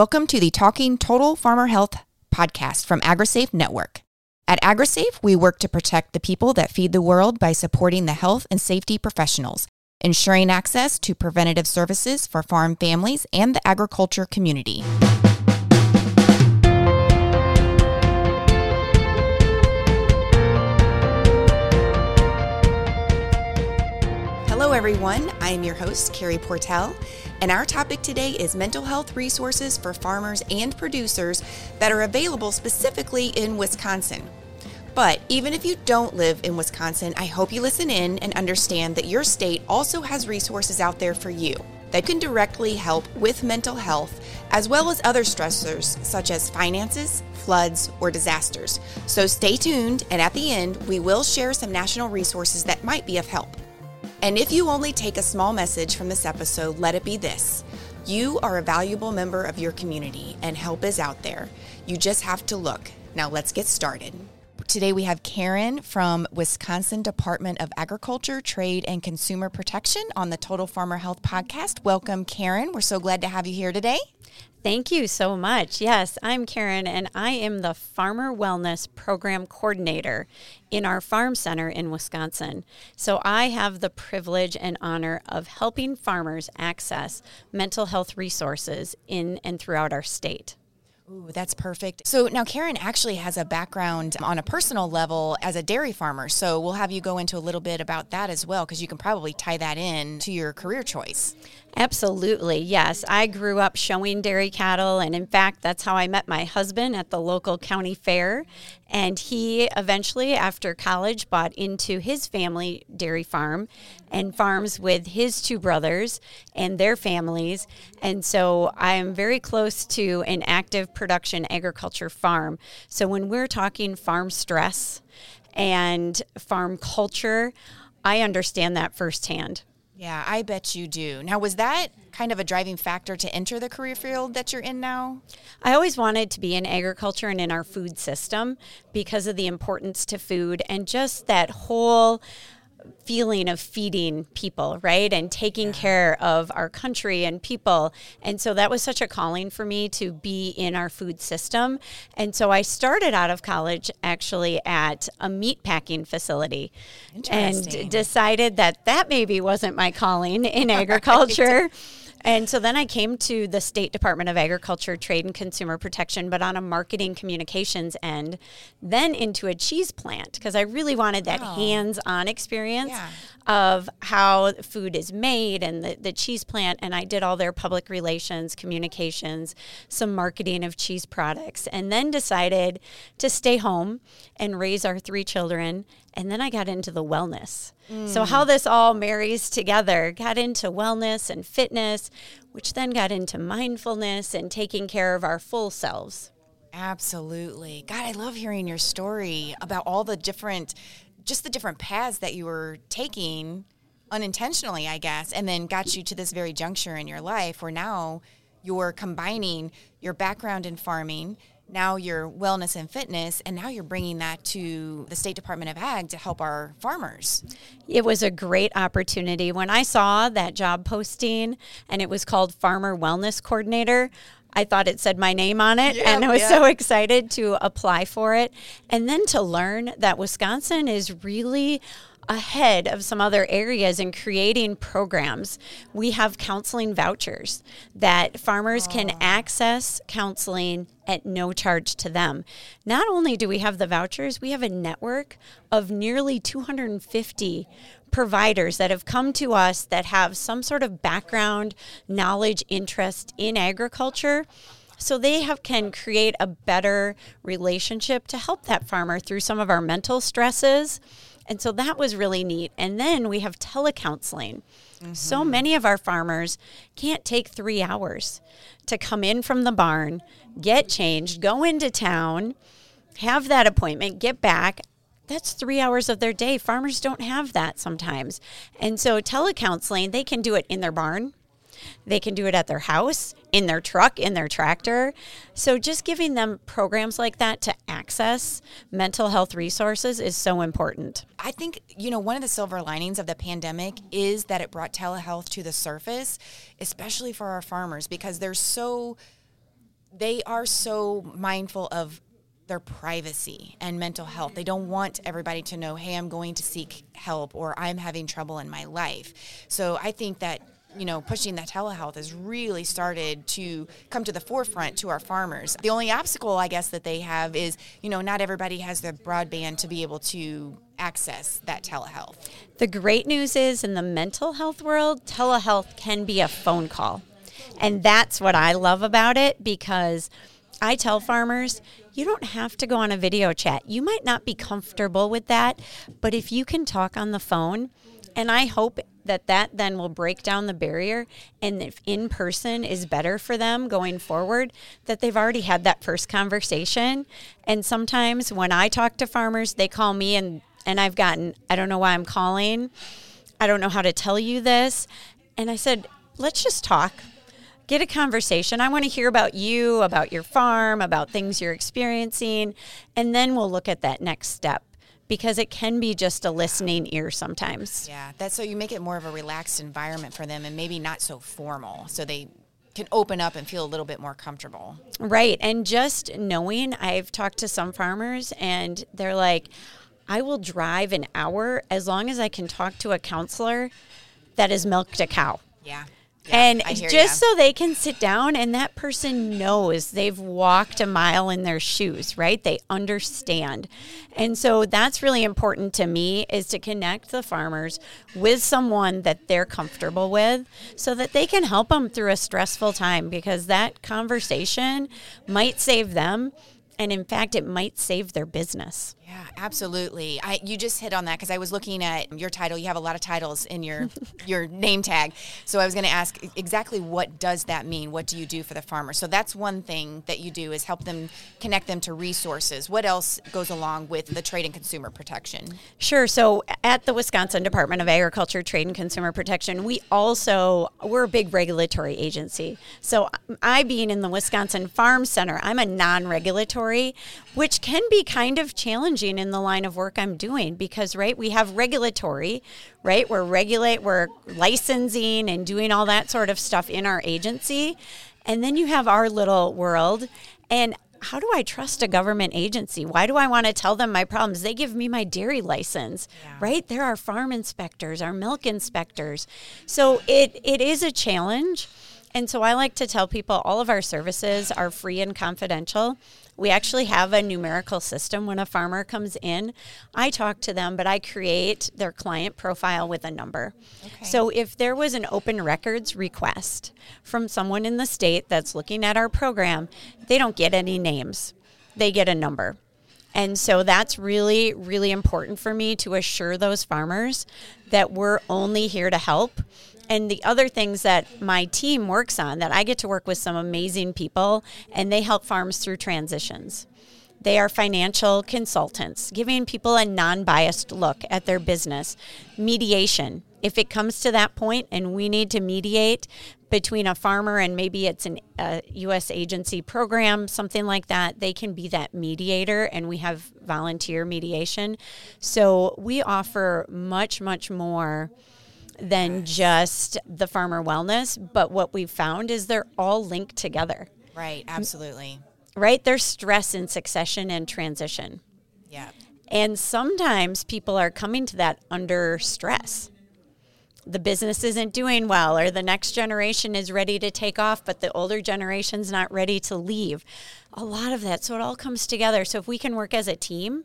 Welcome to the Talking Total Farmer Health podcast from AgriSafe Network. At AgriSafe, we work to protect the people that feed the world by supporting the health and safety professionals, ensuring access to preventative services for farm families and the agriculture community. Hello, everyone. I am your host, Carrie Portell, and our topic today is mental health resources for farmers and producers that are available specifically in Wisconsin. But even if you don't live in Wisconsin, I hope you listen in and understand that your state also has resources out there for you that can directly help with mental health as well as other stressors such as finances, floods, or disasters. So stay tuned, and at the end, we will share some national resources that might be of help. And if you only take a small message from this episode, let it be this. You are a valuable member of your community, and help is out there. You just have to look. Now, let's get started. Today, we have Karen from Wisconsin Department of Agriculture, Trade, and Consumer Protection on the Total Farmer Health Podcast. Welcome, Karen. We're so glad to have you here today. Thank you so much. Yes, I'm Karen, and I am the Farmer Wellness Program Coordinator in our farm center in Wisconsin. So I have the privilege and honor of helping farmers access mental health resources in and throughout our state. Ooh, that's perfect. So now Karen actually has a background on a personal level as a dairy farmer. So we'll have you go into a little bit about that as well, because you can probably tie that in to your career choice. Absolutely, yes. I grew up showing dairy cattle, and in fact, that's how I met my husband at the local county fair. And he eventually, after college, bought into his family dairy farm and farms with his two brothers and their families. And so I am very close to an active production agriculture farm. So when we're talking farm stress and farm culture, I understand that firsthand. Yeah, I bet you do. Now, was that kind of a driving factor to enter the career field that you're in now? I always wanted to be in agriculture and in our food system because of the importance to food and just that whole feeling of feeding people, right? And taking yeah. care of our country and people. And so that was such a calling for me to be in our food system. And so I started out of college actually at a meat packing facility and decided that that maybe wasn't my calling in agriculture. And so then I came to the State Department of Agriculture, Trade and Consumer Protection, but on a marketing communications end, then into a cheese plant because I really wanted that oh. hands on experience yeah. of how food is made and the, the cheese plant. And I did all their public relations, communications, some marketing of cheese products, and then decided to stay home and raise our three children and then I got into the wellness. Mm. So, how this all marries together got into wellness and fitness, which then got into mindfulness and taking care of our full selves. Absolutely. God, I love hearing your story about all the different, just the different paths that you were taking unintentionally, I guess, and then got you to this very juncture in your life where now you're combining your background in farming now your wellness and fitness, and now you're bringing that to the State Department of Ag to help our farmers. It was a great opportunity. When I saw that job posting and it was called Farmer Wellness Coordinator, I thought it said my name on it, yeah, and I was yeah. so excited to apply for it. And then to learn that Wisconsin is really ahead of some other areas in creating programs. We have counseling vouchers that farmers oh. can access counseling at no charge to them. Not only do we have the vouchers, we have a network of nearly 250 providers that have come to us that have some sort of background, knowledge, interest in agriculture so they have can create a better relationship to help that farmer through some of our mental stresses and so that was really neat. And then we have telecounseling. Mm-hmm. So many of our farmers can't take three hours to come in from the barn, get changed, go into town, have that appointment, get back. That's three hours of their day. Farmers don't have that sometimes. And so telecounseling, they can do it in their barn they can do it at their house, in their truck, in their tractor. So just giving them programs like that to access mental health resources is so important. I think, you know, one of the silver linings of the pandemic is that it brought telehealth to the surface, especially for our farmers because they're so they are so mindful of their privacy and mental health. They don't want everybody to know, hey, I'm going to seek help or I'm having trouble in my life. So I think that you know, pushing that telehealth has really started to come to the forefront to our farmers. The only obstacle, I guess, that they have is, you know, not everybody has the broadband to be able to access that telehealth. The great news is in the mental health world, telehealth can be a phone call. And that's what I love about it because I tell farmers, you don't have to go on a video chat. You might not be comfortable with that, but if you can talk on the phone, and I hope that that then will break down the barrier. And if in person is better for them going forward that they've already had that first conversation. And sometimes when i talk to farmers they call me and and i've gotten i don't know why i'm calling. I don't know how to tell you this. And i said let's just talk. Get a conversation. I want to hear about you, about your farm, about things you're experiencing, and then we'll look at that next step because it can be just a listening ear sometimes. Yeah, that's so you make it more of a relaxed environment for them and maybe not so formal. So they can open up and feel a little bit more comfortable. Right. And just knowing, I've talked to some farmers and they're like, I will drive an hour as long as I can talk to a counselor that has milked a cow. Yeah. Yeah, and just ya. so they can sit down and that person knows they've walked a mile in their shoes, right? They understand. And so that's really important to me is to connect the farmers with someone that they're comfortable with so that they can help them through a stressful time because that conversation might save them and in fact it might save their business. Yeah, absolutely. I you just hit on that because I was looking at your title. You have a lot of titles in your your name tag. So I was going to ask exactly what does that mean? What do you do for the farmer? So that's one thing that you do is help them connect them to resources. What else goes along with the trade and consumer protection? Sure. So at the Wisconsin Department of Agriculture, Trade and Consumer Protection, we also we're a big regulatory agency. So I being in the Wisconsin Farm Center, I'm a non-regulatory, which can be kind of challenging challenging in the line of work I'm doing because, right, we have regulatory, right? We're regulate, we're licensing and doing all that sort of stuff in our agency. And then you have our little world. And how do I trust a government agency? Why do I want to tell them my problems? They give me my dairy license, yeah. right? There are farm inspectors, our milk inspectors. So it it is a challenge. And so I like to tell people all of our services are free and confidential. We actually have a numerical system when a farmer comes in. I talk to them, but I create their client profile with a number. Okay. So if there was an open records request from someone in the state that's looking at our program, they don't get any names, they get a number. And so that's really, really important for me to assure those farmers that we're only here to help and the other things that my team works on that I get to work with some amazing people and they help farms through transitions. They are financial consultants, giving people a non biased look at their business. Mediation. If it comes to that point and we need to mediate between a farmer and maybe it's an, a U.S. agency program, something like that, they can be that mediator, and we have volunteer mediation. So we offer much, much more than just the farmer wellness. But what we've found is they're all linked together. Right, absolutely. Right? There's stress in succession and transition. Yeah. And sometimes people are coming to that under stress. The business isn't doing well, or the next generation is ready to take off, but the older generation's not ready to leave. A lot of that. So it all comes together. So if we can work as a team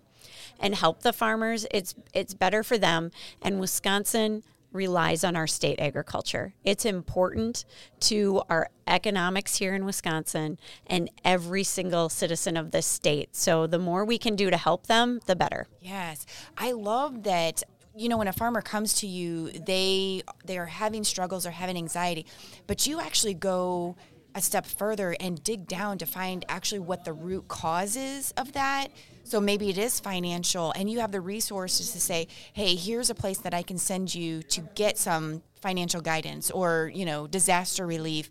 and help the farmers, it's it's better for them. And Wisconsin relies on our state agriculture. It's important to our economics here in Wisconsin and every single citizen of this state. So the more we can do to help them, the better. Yes. I love that you know when a farmer comes to you they they are having struggles or having anxiety but you actually go a step further and dig down to find actually what the root causes of that so maybe it is financial, and you have the resources to say, hey, here's a place that I can send you to get some financial guidance or, you know, disaster relief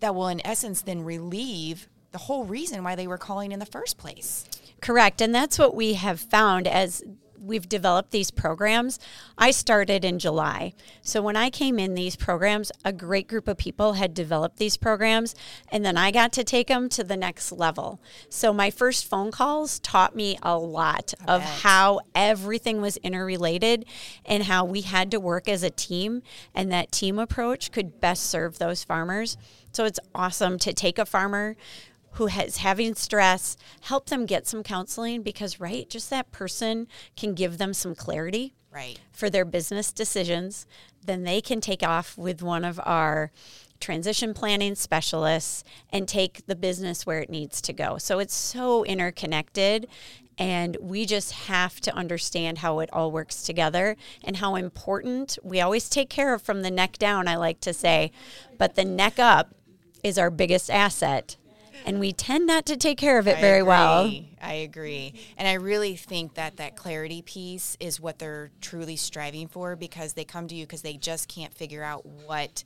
that will, in essence, then relieve the whole reason why they were calling in the first place. Correct. And that's what we have found as we've developed these programs. I started in July. So when I came in these programs, a great group of people had developed these programs and then I got to take them to the next level. So my first phone calls taught me a lot I of bet. how everything was interrelated and how we had to work as a team and that team approach could best serve those farmers. So it's awesome to take a farmer who is having stress, help them get some counseling because, right, just that person can give them some clarity right. for their business decisions. Then they can take off with one of our transition planning specialists and take the business where it needs to go. So it's so interconnected. And we just have to understand how it all works together and how important we always take care of from the neck down, I like to say. But the neck up is our biggest asset and we tend not to take care of it I very agree. well. I agree. And I really think that that clarity piece is what they're truly striving for because they come to you because they just can't figure out what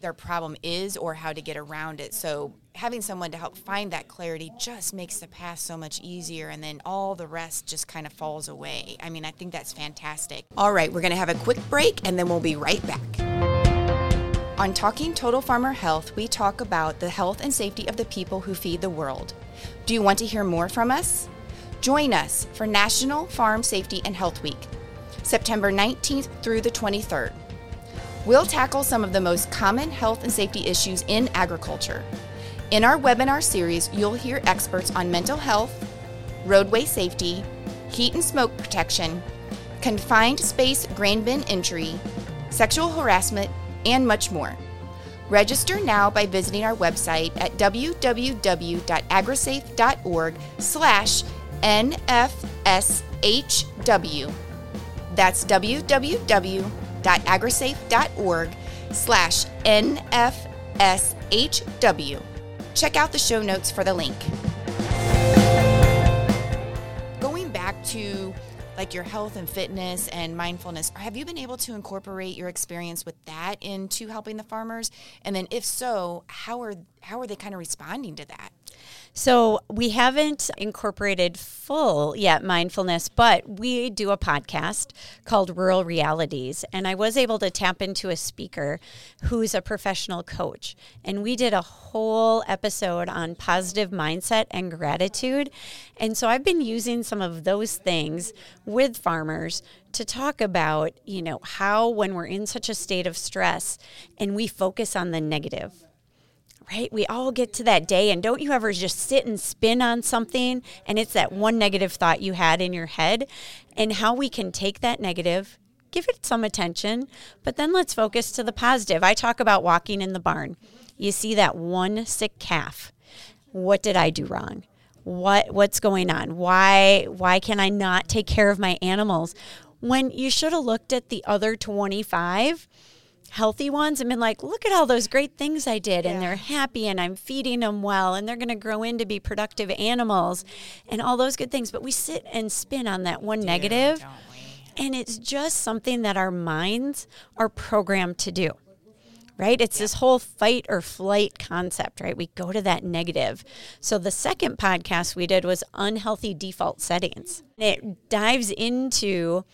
their problem is or how to get around it. So having someone to help find that clarity just makes the path so much easier and then all the rest just kind of falls away. I mean, I think that's fantastic. All right, we're going to have a quick break and then we'll be right back. On Talking Total Farmer Health, we talk about the health and safety of the people who feed the world. Do you want to hear more from us? Join us for National Farm Safety and Health Week, September 19th through the 23rd. We'll tackle some of the most common health and safety issues in agriculture. In our webinar series, you'll hear experts on mental health, roadway safety, heat and smoke protection, confined space grain bin entry, sexual harassment, and much more. Register now by visiting our website at www.agrisafe.org slash NFSHW. That's www.agrisafe.org slash NFSHW. Check out the show notes for the link. Going back to like your health and fitness and mindfulness, have you been able to incorporate your experience with that into helping the farmers? And then if so, how are how are they kind of responding to that? So we haven't incorporated full yet mindfulness, but we do a podcast called Rural Realities. And I was able to tap into a speaker who's a professional coach. And we did a whole episode on positive mindset and gratitude. And so I've been using some of those things with farmers to talk about, you know, how when we're in such a state of stress and we focus on the negative right? We all get to that day, and don't you ever just sit and spin on something, and it's that one negative thought you had in your head, and how we can take that negative, give it some attention, but then let's focus to the positive. I talk about walking in the barn. You see that one sick calf. What did I do wrong? What what's going on? Why why can I not take care of my animals? When you should have looked at the other 25 healthy ones and been like, look at all those great things I did. Yeah. And they're happy and I'm feeding them well and they're going to grow into be productive animals and all those good things. But we sit and spin on that one negative, And it's just something that our minds are programmed to do. Right? It's this whole fight or flight concept, right? We go to that negative. So the second podcast we did was unhealthy default settings. It dives into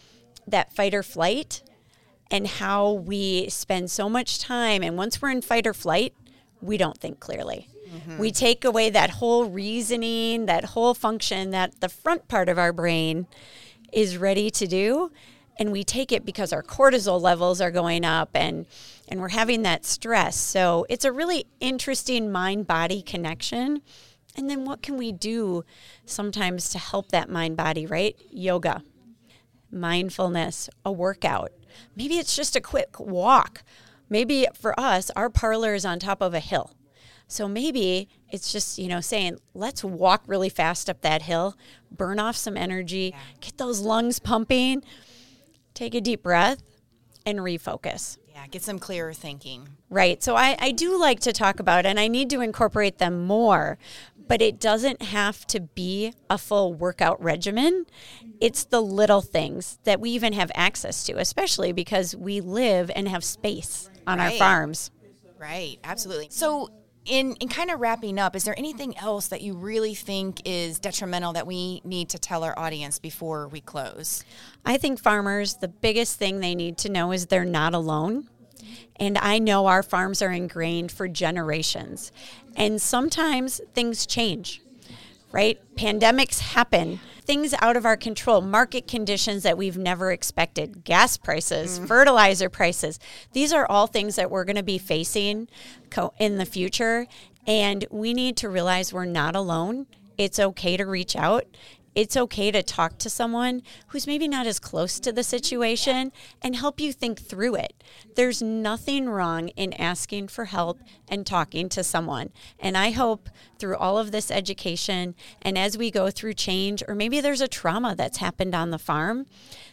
that fight or flight and how we spend so much time. And once we're in fight or flight, we don't think clearly. Mm-hmm. We take away that whole reasoning, that whole function that the front part of our brain is ready to do. And we take it because our cortisol levels are going up and, and we're having that stress. So it's a really interesting mind body connection. And then what can we do sometimes to help that mind body, right? Yoga, mindfulness, a workout, Maybe it's just a quick walk. Maybe for us, our parlor is on top of a hill. So maybe it's just, you know, saying, let's walk really fast up that hill, burn off some energy, get those lungs pumping, take a deep breath, and refocus. Yeah, get some clearer thinking. Right. So I, I do like to talk about, and I need to incorporate them more, but it doesn't have to be a full workout regimen. It's the little things that we even have access to, especially because we live and have space on right. our farms. Right, absolutely. So in, in kind of wrapping up, is there anything else that you really think is detrimental that we need to tell our audience before we close? I think farmers, the biggest thing they need to know is they're not alone. And I know our farms are ingrained for generations. And sometimes things change, right? Pandemics happen things out of our control, market conditions that we've never expected, gas prices, mm. fertilizer prices. These are all things that we're going to be facing in the future. And we need to realize we're not alone. It's okay to reach out it's okay to talk to someone who's maybe not as close to the situation and help you think through it. There's nothing wrong in asking for help and talking to someone. And I hope through all of this education and as we go through change, or maybe there's a trauma that's happened on the farm,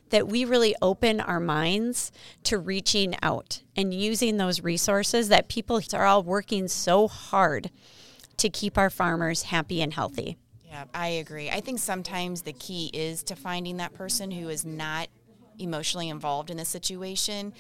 that we really open our minds to reaching out and using those resources that people are all working so hard to keep our farmers happy and healthy. Yeah, I agree. I think sometimes the key is to finding that person who is not emotionally involved in the situation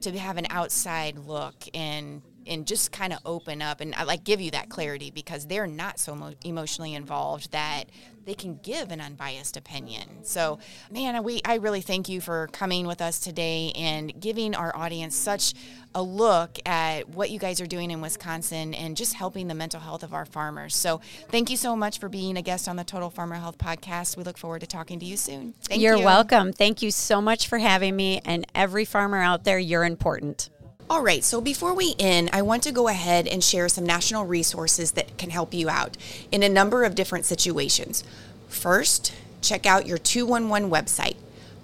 to have an outside look and and just kind of open up and uh, like give you that clarity because they're not so mo- emotionally involved that they can give an unbiased opinion. So, man, we I really thank you for coming with us today and giving our audience such a look at what you guys are doing in Wisconsin and just helping the mental health of our farmers. So, thank you so much for being a guest on the Total Farmer Health podcast. We look forward to talking to you soon. Thank you're you. welcome. Thank you so much for having me and every farmer out there, you're important. All right, so before we end, I want to go ahead and share some national resources that can help you out in a number of different situations. First, check out your 211 website.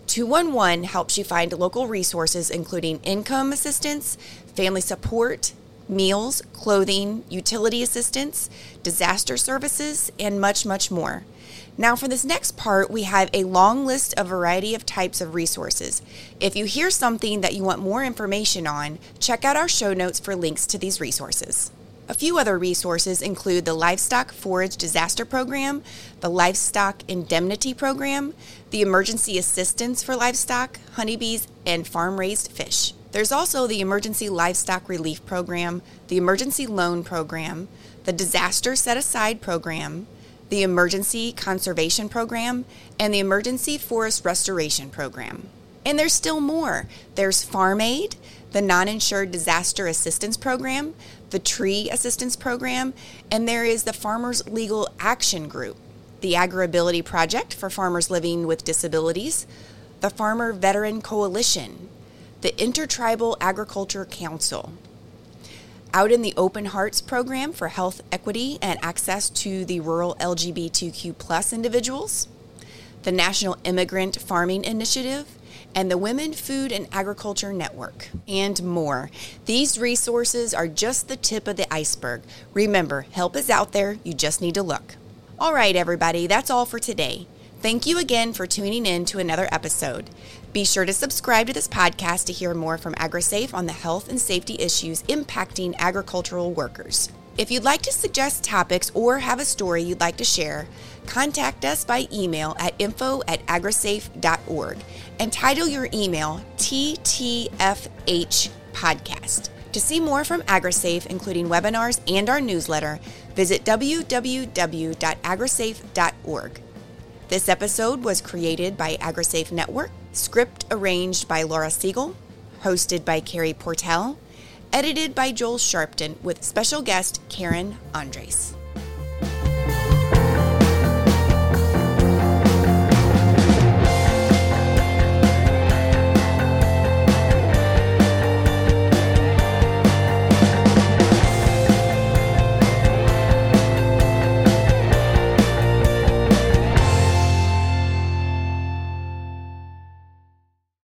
211 helps you find local resources including income assistance, family support, meals, clothing, utility assistance, disaster services, and much, much more. Now, for this next part, we have a long list of variety of types of resources. If you hear something that you want more information on, check out our show notes for links to these resources. A few other resources include the Livestock Forage Disaster Program, the Livestock Indemnity Program, the Emergency Assistance for Livestock, Honeybees, and Farm Raised Fish. There's also the Emergency Livestock Relief Program, the Emergency Loan Program, the Disaster Set Aside Program, the Emergency Conservation Program, and the Emergency Forest Restoration Program. And there's still more. There's Farm Aid, the Non Insured Disaster Assistance Program, the Tree Assistance Program, and there is the Farmers Legal Action Group, the AgrAbility Project for farmers living with disabilities, the Farmer Veteran Coalition, the Intertribal Agriculture Council, out in the Open Hearts program for health equity and access to the rural LGBTQ individuals, the National Immigrant Farming Initiative, and the Women Food and Agriculture Network, and more. These resources are just the tip of the iceberg. Remember, help is out there, you just need to look. All right, everybody, that's all for today. Thank you again for tuning in to another episode. Be sure to subscribe to this podcast to hear more from AgriSafe on the health and safety issues impacting agricultural workers. If you'd like to suggest topics or have a story you'd like to share, contact us by email at info at agrisafe.org and title your email TTFH Podcast. To see more from AgriSafe, including webinars and our newsletter, visit www.agrisafe.org. This episode was created by AgriSafe Network, script arranged by Laura Siegel, hosted by Carrie Portell, edited by Joel Sharpton, with special guest Karen Andres.